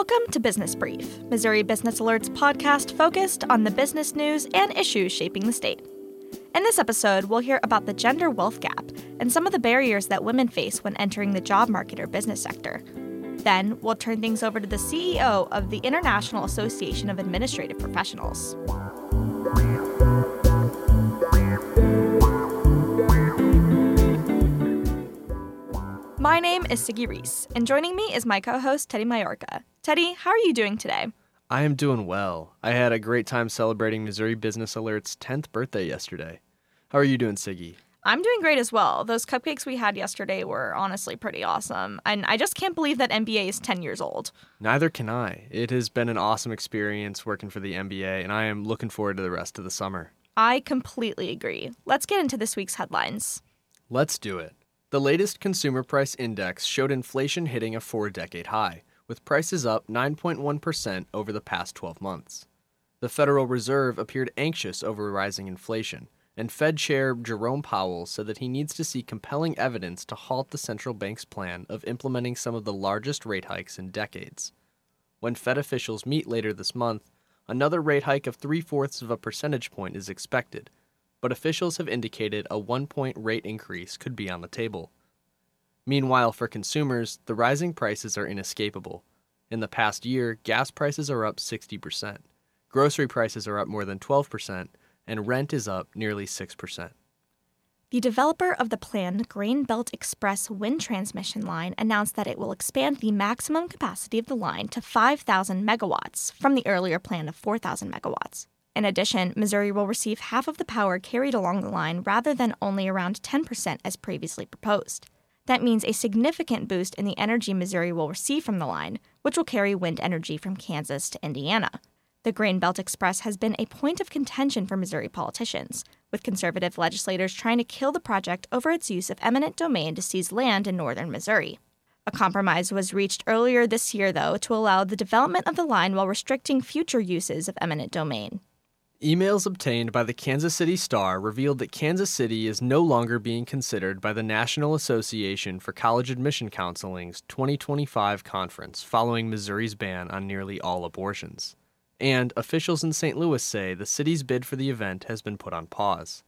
Welcome to Business Brief, Missouri Business Alert's podcast focused on the business news and issues shaping the state. In this episode, we'll hear about the gender wealth gap and some of the barriers that women face when entering the job market or business sector. Then, we'll turn things over to the CEO of the International Association of Administrative Professionals. My name is Siggy Reese, and joining me is my co host, Teddy Majorca. Teddy, how are you doing today? I am doing well. I had a great time celebrating Missouri Business Alert's 10th birthday yesterday. How are you doing, Siggy? I'm doing great as well. Those cupcakes we had yesterday were honestly pretty awesome. And I just can't believe that MBA is 10 years old. Neither can I. It has been an awesome experience working for the MBA, and I am looking forward to the rest of the summer. I completely agree. Let's get into this week's headlines. Let's do it. The latest consumer price index showed inflation hitting a four decade high, with prices up 9.1% over the past 12 months. The Federal Reserve appeared anxious over rising inflation, and Fed Chair Jerome Powell said that he needs to see compelling evidence to halt the central bank's plan of implementing some of the largest rate hikes in decades. When Fed officials meet later this month, another rate hike of three fourths of a percentage point is expected but officials have indicated a one point rate increase could be on the table. Meanwhile, for consumers, the rising prices are inescapable. In the past year, gas prices are up 60%, grocery prices are up more than 12%, and rent is up nearly 6%. The developer of the planned Grain Belt Express wind transmission line announced that it will expand the maximum capacity of the line to 5,000 megawatts from the earlier plan of 4,000 megawatts. In addition, Missouri will receive half of the power carried along the line rather than only around 10% as previously proposed. That means a significant boost in the energy Missouri will receive from the line, which will carry wind energy from Kansas to Indiana. The Grain Belt Express has been a point of contention for Missouri politicians, with conservative legislators trying to kill the project over its use of eminent domain to seize land in northern Missouri. A compromise was reached earlier this year, though, to allow the development of the line while restricting future uses of eminent domain. Emails obtained by the Kansas City Star revealed that Kansas City is no longer being considered by the National Association for College Admission Counseling's 2025 conference following Missouri's ban on nearly all abortions. And officials in St. Louis say the city's bid for the event has been put on pause.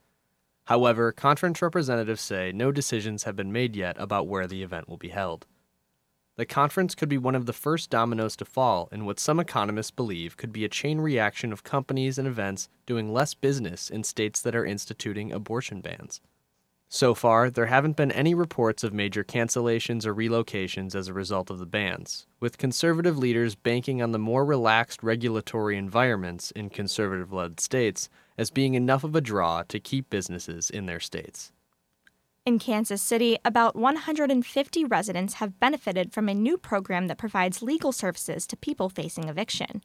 However, conference representatives say no decisions have been made yet about where the event will be held. The conference could be one of the first dominoes to fall in what some economists believe could be a chain reaction of companies and events doing less business in states that are instituting abortion bans. So far, there haven't been any reports of major cancellations or relocations as a result of the bans, with conservative leaders banking on the more relaxed regulatory environments in conservative led states as being enough of a draw to keep businesses in their states. In Kansas City, about 150 residents have benefited from a new program that provides legal services to people facing eviction.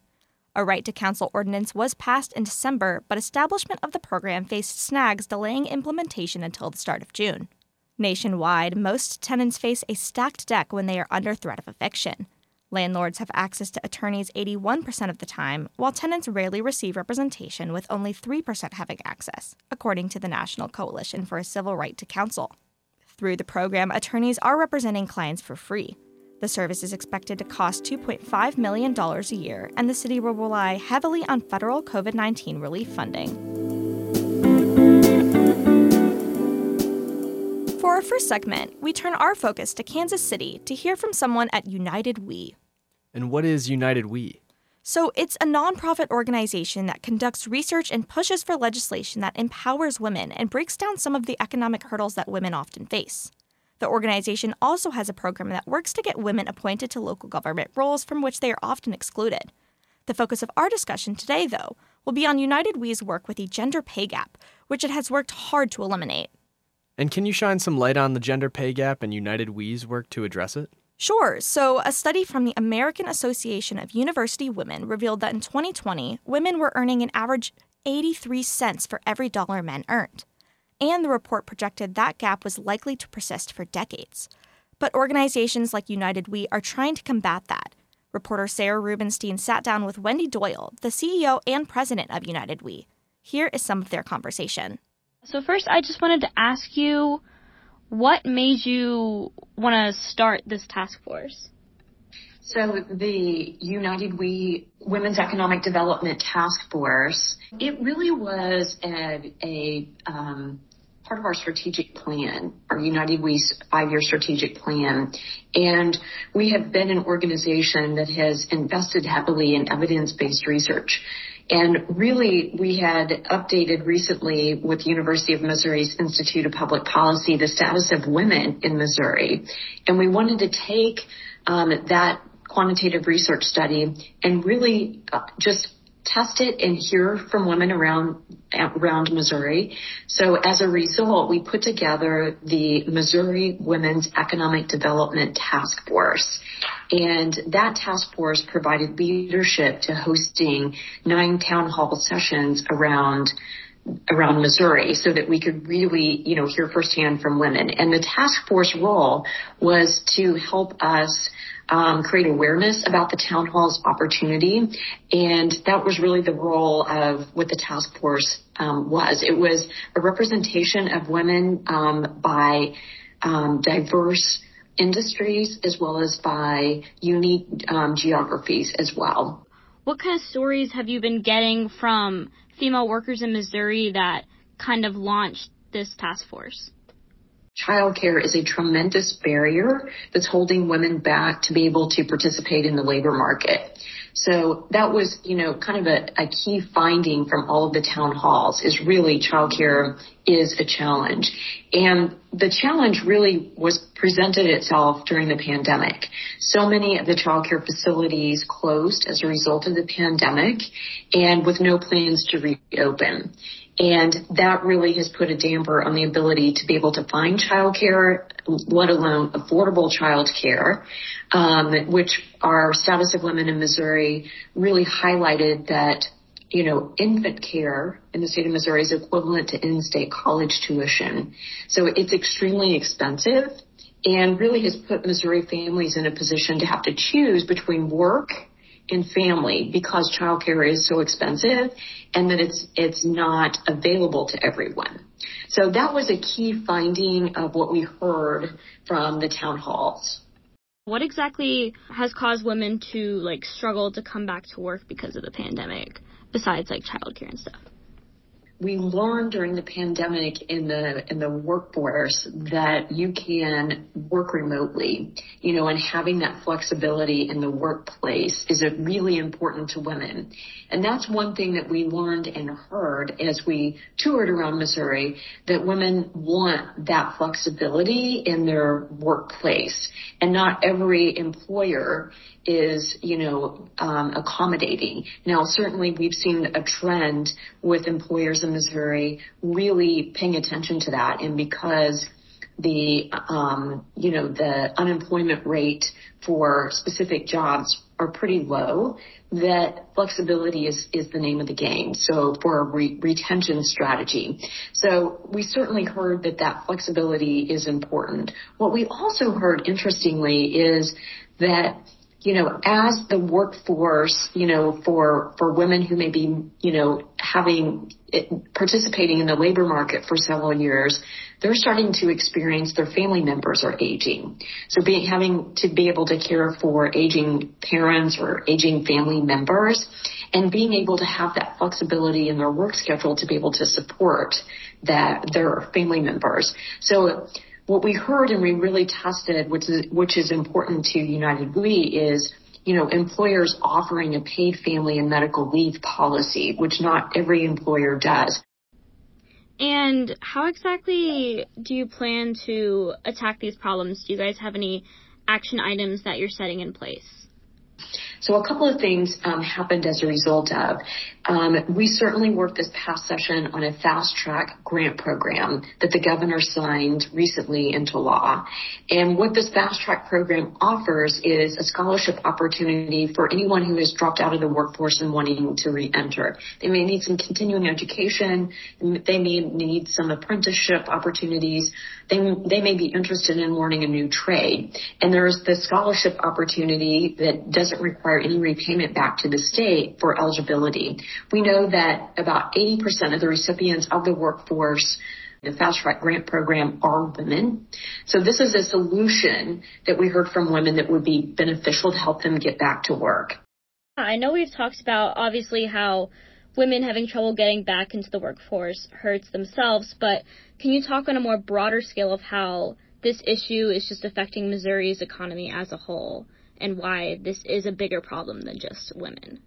A right to counsel ordinance was passed in December, but establishment of the program faced snags delaying implementation until the start of June. Nationwide, most tenants face a stacked deck when they are under threat of eviction. Landlords have access to attorneys 81% of the time, while tenants rarely receive representation, with only 3% having access, according to the National Coalition for a Civil Right to Counsel. Through the program, attorneys are representing clients for free. The service is expected to cost $2.5 million a year, and the city will rely heavily on federal COVID 19 relief funding. For our first segment, we turn our focus to Kansas City to hear from someone at United We. And what is United We? So, it's a nonprofit organization that conducts research and pushes for legislation that empowers women and breaks down some of the economic hurdles that women often face. The organization also has a program that works to get women appointed to local government roles from which they are often excluded. The focus of our discussion today, though, will be on United We's work with the gender pay gap, which it has worked hard to eliminate. And can you shine some light on the gender pay gap and United We's work to address it? Sure. So, a study from the American Association of University Women revealed that in 2020, women were earning an average 83 cents for every dollar men earned. And the report projected that gap was likely to persist for decades. But organizations like United We are trying to combat that. Reporter Sarah Rubenstein sat down with Wendy Doyle, the CEO and president of United We. Here is some of their conversation. So first, I just wanted to ask you, what made you want to start this task force? So the United We Women's Economic Development Task Force, it really was a, a um, part of our strategic plan, our United We's five-year strategic plan. And we have been an organization that has invested heavily in evidence-based research. And really, we had updated recently with University of Missouri's Institute of Public Policy the status of women in Missouri. And we wanted to take um, that quantitative research study and really uh, just test it and hear from women around around Missouri. So as a result, we put together the Missouri Women's Economic Development Task Force. And that task force provided leadership to hosting nine town hall sessions around around Missouri so that we could really, you know, hear firsthand from women. And the task force role was to help us um, create awareness about the town hall's opportunity. And that was really the role of what the task force um, was. It was a representation of women um, by um, diverse industries as well as by unique um, geographies as well. What kind of stories have you been getting from female workers in Missouri that kind of launched this task force? childcare is a tremendous barrier that's holding women back to be able to participate in the labor market. So that was, you know, kind of a, a key finding from all of the town halls is really childcare is a challenge. And the challenge really was presented itself during the pandemic. So many of the childcare facilities closed as a result of the pandemic and with no plans to reopen. And that really has put a damper on the ability to be able to find childcare, let alone affordable childcare, um, which our status of women in Missouri really highlighted that you know, infant care in the state of Missouri is equivalent to in-state college tuition. So it's extremely expensive and really has put Missouri families in a position to have to choose between work and family because childcare is so expensive and that it's it's not available to everyone. So that was a key finding of what we heard from the town halls. What exactly has caused women to like struggle to come back to work because of the pandemic besides like childcare and stuff? We learned during the pandemic in the in the workforce that you can work remotely, you know, and having that flexibility in the workplace is really important to women. And that's one thing that we learned and heard as we toured around Missouri that women want that flexibility in their workplace. And not every employer is, you know, um, accommodating. Now, certainly we've seen a trend with employers in Missouri really paying attention to that. And because the, um, you know, the unemployment rate for specific jobs are pretty low, that flexibility is, is the name of the game. So for a re- retention strategy. So we certainly heard that that flexibility is important. What we also heard interestingly is that you know, as the workforce, you know, for, for women who may be, you know, having, participating in the labor market for several years, they're starting to experience their family members are aging. So being, having to be able to care for aging parents or aging family members and being able to have that flexibility in their work schedule to be able to support that, their family members. So what we heard and we really tested, which is, which is important to United We, is you know, employers offering a paid family and medical leave policy, which not every employer does. And how exactly do you plan to attack these problems? Do you guys have any action items that you're setting in place? So a couple of things um, happened as a result of. Um, we certainly worked this past session on a fast track grant program that the governor signed recently into law. And what this fast track program offers is a scholarship opportunity for anyone who has dropped out of the workforce and wanting to re-enter. They may need some continuing education. They may need some apprenticeship opportunities. They, they may be interested in learning a new trade. And there's the scholarship opportunity that doesn't require any repayment back to the state for eligibility. We know that about 80% of the recipients of the workforce The Fast Track Grant Program are women. So this is a solution that we heard from women that would be beneficial to help them get back to work. I know we've talked about obviously how women having trouble getting back into the workforce hurts themselves, but can you talk on a more broader scale of how this issue is just affecting Missouri's economy as a whole and why this is a bigger problem than just women?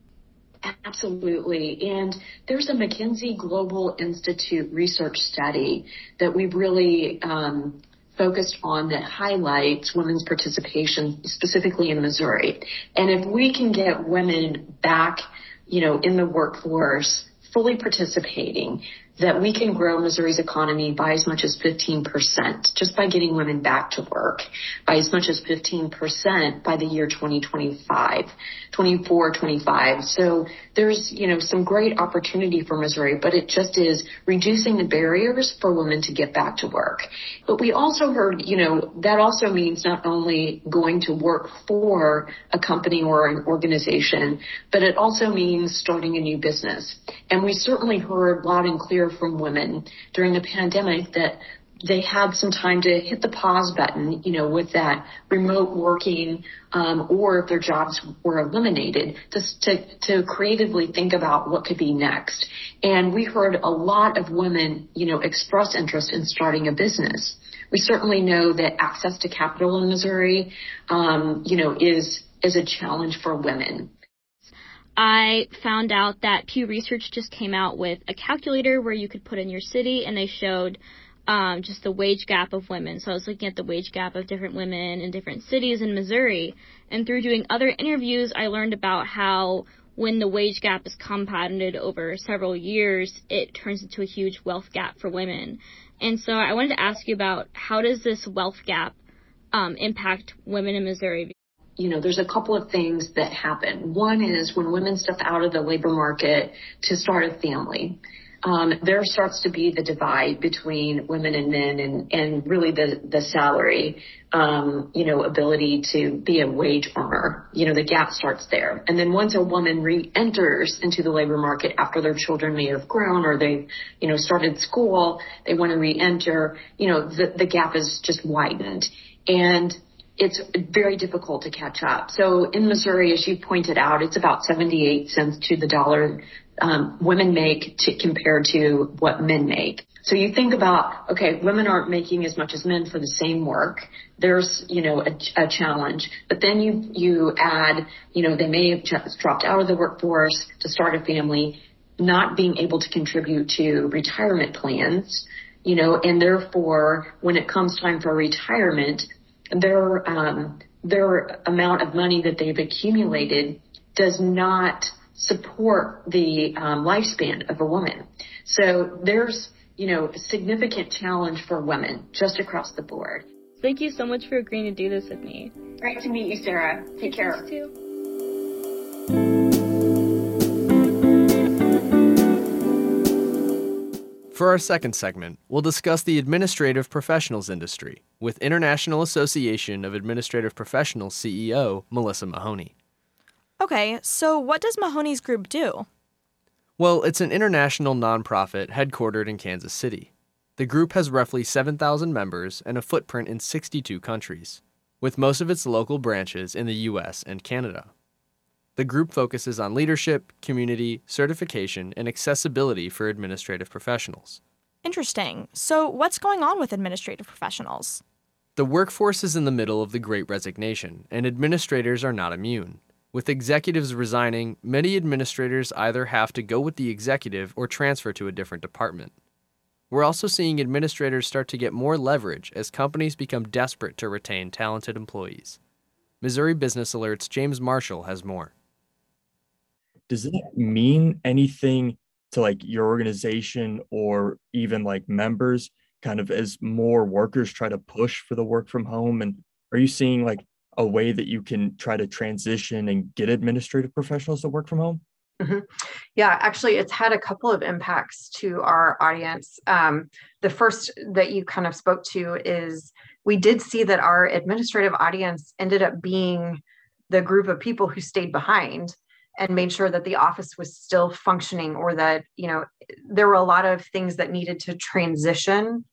Absolutely. And there's a McKinsey Global Institute research study that we've really um, focused on that highlights women's participation specifically in Missouri. And if we can get women back, you know, in the workforce, fully participating, that we can grow Missouri's economy by as much as 15% just by getting women back to work, by as much as 15% by the year 2025, 24, 25. So there's, you know, some great opportunity for Missouri, but it just is reducing the barriers for women to get back to work. But we also heard, you know, that also means not only going to work for a company or an organization, but it also means starting a new business. And we certainly heard loud and clear from women during the pandemic that they had some time to hit the pause button, you know, with that remote working, um, or if their jobs were eliminated, just to, to creatively think about what could be next. And we heard a lot of women, you know, express interest in starting a business. We certainly know that access to capital in Missouri, um, you know, is is a challenge for women. I found out that Pew Research just came out with a calculator where you could put in your city, and they showed um, just the wage gap of women. So I was looking at the wage gap of different women in different cities in Missouri. And through doing other interviews, I learned about how when the wage gap is compounded over several years, it turns into a huge wealth gap for women. And so I wanted to ask you about how does this wealth gap um, impact women in Missouri? You know, there's a couple of things that happen. One is when women step out of the labor market to start a family. Um, there starts to be the divide between women and men and, and really the, the salary, um, you know, ability to be a wage earner. You know, the gap starts there. And then once a woman re-enters into the labor market after their children may have grown or they, you know, started school, they want to re-enter, you know, the, the gap is just widened. And it's very difficult to catch up. So in Missouri, as you pointed out, it's about 78 cents to the dollar um, women make to, compared to what men make. So you think about, okay, women aren't making as much as men for the same work. There's, you know, a, a challenge. But then you, you add, you know, they may have just dropped out of the workforce to start a family, not being able to contribute to retirement plans, you know, and therefore when it comes time for retirement, their um, their amount of money that they've accumulated does not support the um, lifespan of a woman. So there's you know a significant challenge for women just across the board. Thank you so much for agreeing to do this with me. Great to meet you, Sarah. Take care. For our second segment, we'll discuss the administrative professionals industry with International Association of Administrative Professionals CEO Melissa Mahoney. Okay, so what does Mahoney's group do? Well, it's an international nonprofit headquartered in Kansas City. The group has roughly 7,000 members and a footprint in 62 countries, with most of its local branches in the US and Canada. The group focuses on leadership, community, certification, and accessibility for administrative professionals. Interesting. So, what's going on with administrative professionals? The workforce is in the middle of the Great Resignation, and administrators are not immune. With executives resigning, many administrators either have to go with the executive or transfer to a different department. We're also seeing administrators start to get more leverage as companies become desperate to retain talented employees. Missouri Business Alert's James Marshall has more does that mean anything to like your organization or even like members kind of as more workers try to push for the work from home and are you seeing like a way that you can try to transition and get administrative professionals to work from home Mm-hmm. Yeah, actually, it's had a couple of impacts to our audience. Um, the first that you kind of spoke to is we did see that our administrative audience ended up being the group of people who stayed behind and made sure that the office was still functioning or that you know there were a lot of things that needed to transition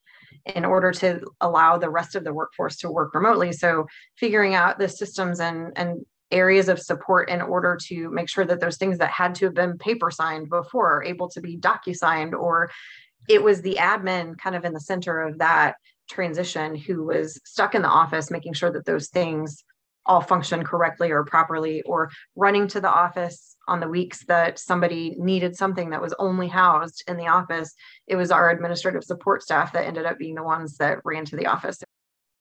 in order to allow the rest of the workforce to work remotely. So figuring out the systems and and areas of support in order to make sure that those things that had to have been paper signed before are able to be docu signed or it was the admin kind of in the center of that transition who was stuck in the office making sure that those things all function correctly or properly or running to the office on the weeks that somebody needed something that was only housed in the office it was our administrative support staff that ended up being the ones that ran to the office.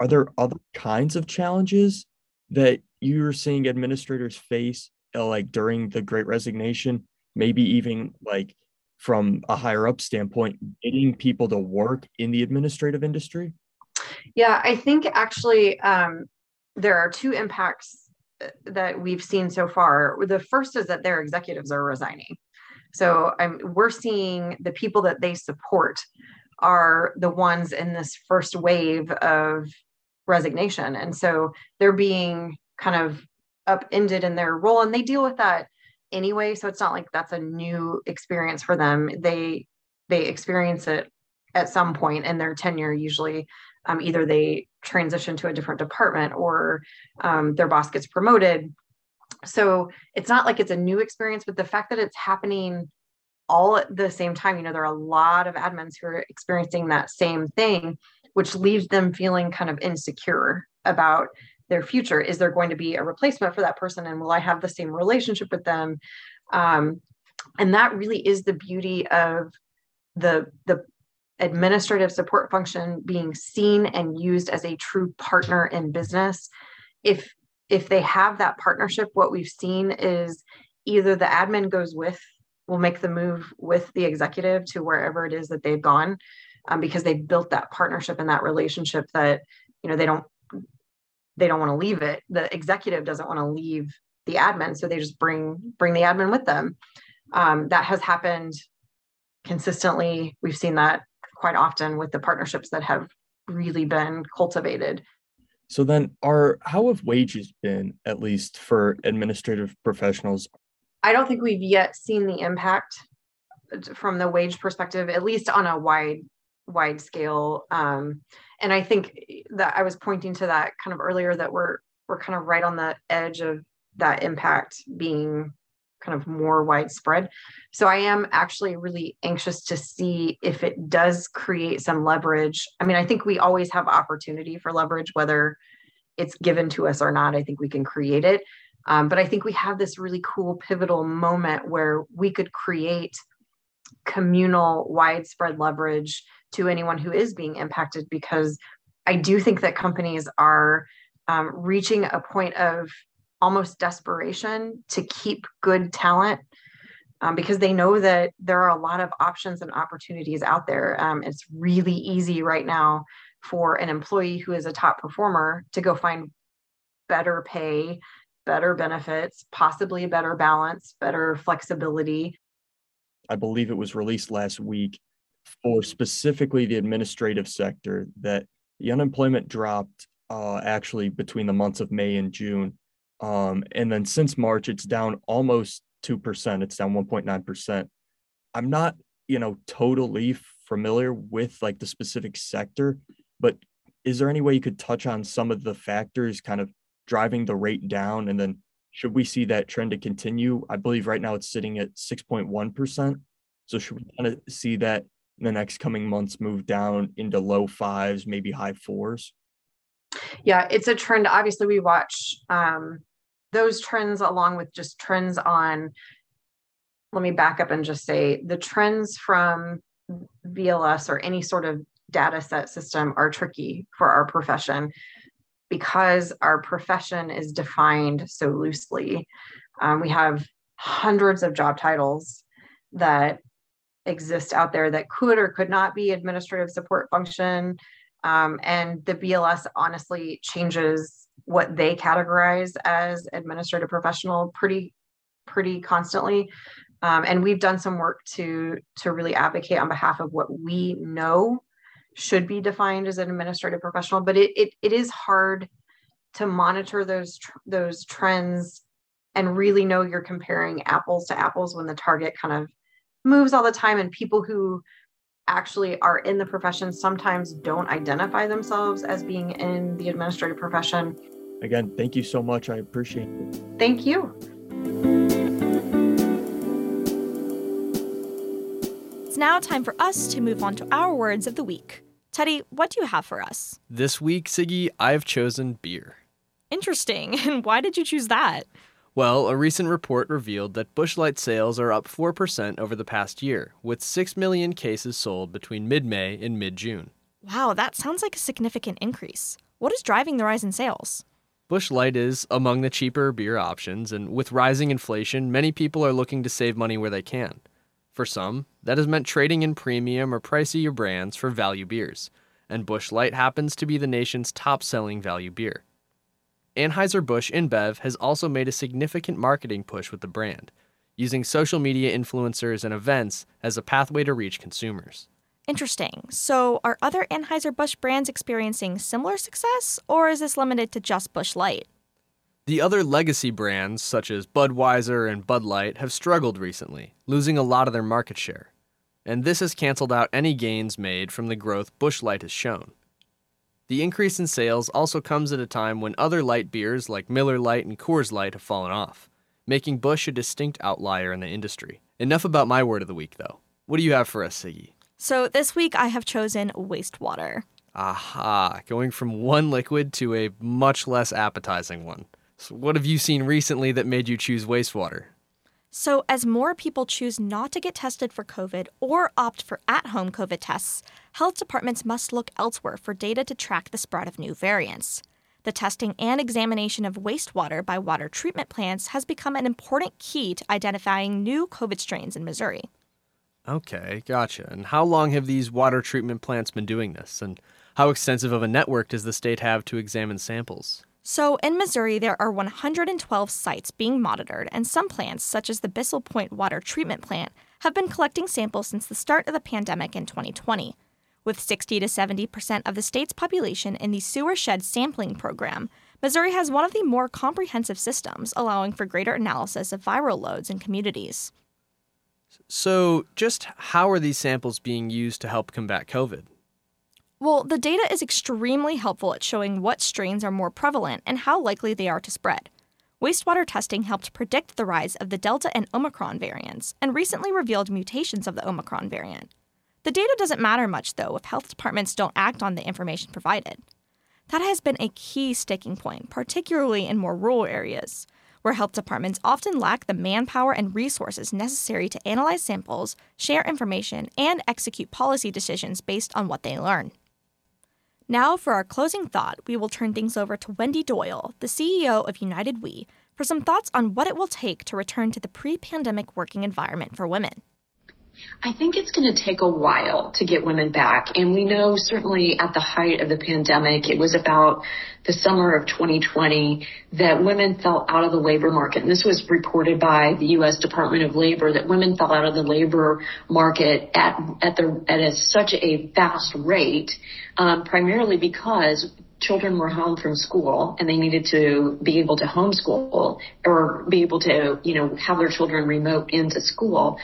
Are there other kinds of challenges that you're seeing administrators face uh, like during the great resignation maybe even like from a higher up standpoint getting people to work in the administrative industry? Yeah i think actually um, there are two impacts uh, that we've seen so far. The first is that their executives are resigning. So we're seeing the people that they support are the ones in this first wave of resignation. And so they're being kind of upended in their role and they deal with that anyway. So it's not like that's a new experience for them. They they experience it at some point in their tenure usually um, either they transition to a different department or um, their boss gets promoted. So it's not like it's a new experience but the fact that it's happening all at the same time you know there are a lot of admins who are experiencing that same thing which leaves them feeling kind of insecure about their future. Is there going to be a replacement for that person and will i have the same relationship with them? Um, and that really is the beauty of the the administrative support function being seen and used as a true partner in business. If if they have that partnership what we've seen is either the admin goes with will make the move with the executive to wherever it is that they've gone um, because they've built that partnership and that relationship that you know they don't they don't want to leave it. The executive doesn't want to leave the admin so they just bring bring the admin with them. Um, that has happened consistently. We've seen that quite often with the partnerships that have really been cultivated. So then are how have wages been at least for administrative professionals? I don't think we've yet seen the impact from the wage perspective at least on a wide wide scale. Um, and i think that i was pointing to that kind of earlier that we're we're kind of right on the edge of that impact being kind of more widespread. So i am actually really anxious to see if it does create some leverage. I mean i think we always have opportunity for leverage whether it's given to us or not i think we can create it. Um, but i think we have this really cool pivotal moment where we could create communal widespread leverage to anyone who is being impacted because I do think that companies are um, reaching a point of almost desperation to keep good talent um, because they know that there are a lot of options and opportunities out there. Um, it's really easy right now for an employee who is a top performer to go find better pay, better benefits, possibly better balance, better flexibility. I believe it was released last week for specifically the administrative sector that the unemployment dropped uh, actually between the months of May and June. Um, and then since March, it's down almost 2%. It's down 1.9%. I'm not, you know, totally familiar with like the specific sector, but is there any way you could touch on some of the factors kind of driving the rate down? And then should we see that trend to continue? I believe right now it's sitting at 6.1%. So should we kind of see that in the next coming months move down into low fives, maybe high fours? Yeah, it's a trend. Obviously, we watch um, those trends along with just trends on. Let me back up and just say the trends from BLS or any sort of data set system are tricky for our profession because our profession is defined so loosely. Um, we have hundreds of job titles that exist out there that could or could not be administrative support function. Um, and the BLS honestly changes what they categorize as administrative professional pretty pretty constantly. Um, and we've done some work to to really advocate on behalf of what we know should be defined as an administrative professional. But it it, it is hard to monitor those tr- those trends and really know you're comparing apples to apples when the target kind of moves all the time and people who actually are in the profession sometimes don't identify themselves as being in the administrative profession. Again, thank you so much. I appreciate it. Thank you. It's now time for us to move on to our words of the week. Teddy, what do you have for us? This week, Siggy, I've chosen beer. Interesting. And why did you choose that? Well, a recent report revealed that Busch Light sales are up 4% over the past year, with 6 million cases sold between mid May and mid June. Wow, that sounds like a significant increase. What is driving the rise in sales? Busch Light is among the cheaper beer options, and with rising inflation, many people are looking to save money where they can. For some, that has meant trading in premium or pricier brands for value beers, and Busch Light happens to be the nation's top selling value beer. Anheuser-Busch InBev has also made a significant marketing push with the brand, using social media influencers and events as a pathway to reach consumers. Interesting. So, are other Anheuser-Busch brands experiencing similar success, or is this limited to just Busch Light? The other legacy brands, such as Budweiser and Bud Light, have struggled recently, losing a lot of their market share. And this has canceled out any gains made from the growth Busch Light has shown. The increase in sales also comes at a time when other light beers like Miller Lite and Coors Light have fallen off, making Busch a distinct outlier in the industry. Enough about my word of the week, though. What do you have for us, Siggy? So, this week I have chosen wastewater. Aha, going from one liquid to a much less appetizing one. So, what have you seen recently that made you choose wastewater? So, as more people choose not to get tested for COVID or opt for at home COVID tests, health departments must look elsewhere for data to track the spread of new variants. The testing and examination of wastewater by water treatment plants has become an important key to identifying new COVID strains in Missouri. Okay, gotcha. And how long have these water treatment plants been doing this? And how extensive of a network does the state have to examine samples? So, in Missouri, there are 112 sites being monitored, and some plants, such as the Bissell Point Water Treatment Plant, have been collecting samples since the start of the pandemic in 2020. With 60 to 70 percent of the state's population in the sewer shed sampling program, Missouri has one of the more comprehensive systems, allowing for greater analysis of viral loads in communities. So, just how are these samples being used to help combat COVID? Well, the data is extremely helpful at showing what strains are more prevalent and how likely they are to spread. Wastewater testing helped predict the rise of the Delta and Omicron variants and recently revealed mutations of the Omicron variant. The data doesn't matter much, though, if health departments don't act on the information provided. That has been a key sticking point, particularly in more rural areas, where health departments often lack the manpower and resources necessary to analyze samples, share information, and execute policy decisions based on what they learn. Now, for our closing thought, we will turn things over to Wendy Doyle, the CEO of United We, for some thoughts on what it will take to return to the pre pandemic working environment for women. I think it's going to take a while to get women back. And we know certainly at the height of the pandemic, it was about the summer of 2020 that women fell out of the labor market. And this was reported by the U.S. Department of Labor that women fell out of the labor market at, at the, at a, such a fast rate, um, primarily because children were home from school and they needed to be able to homeschool or be able to, you know, have their children remote into school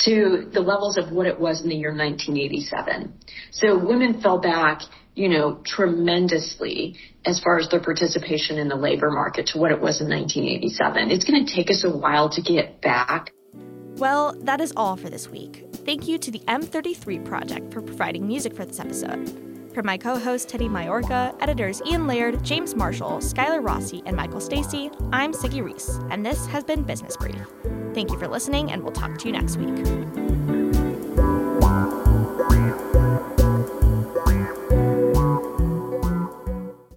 to the levels of what it was in the year 1987. So women fell back, you know, tremendously as far as their participation in the labor market to what it was in 1987. It's going to take us a while to get back. Well, that is all for this week. Thank you to the M33 Project for providing music for this episode. For my co host Teddy Majorca, editors Ian Laird, James Marshall, Skylar Rossi, and Michael Stacy, I'm Siggy Reese, and this has been Business Brief. Thank you for listening, and we'll talk to you next week.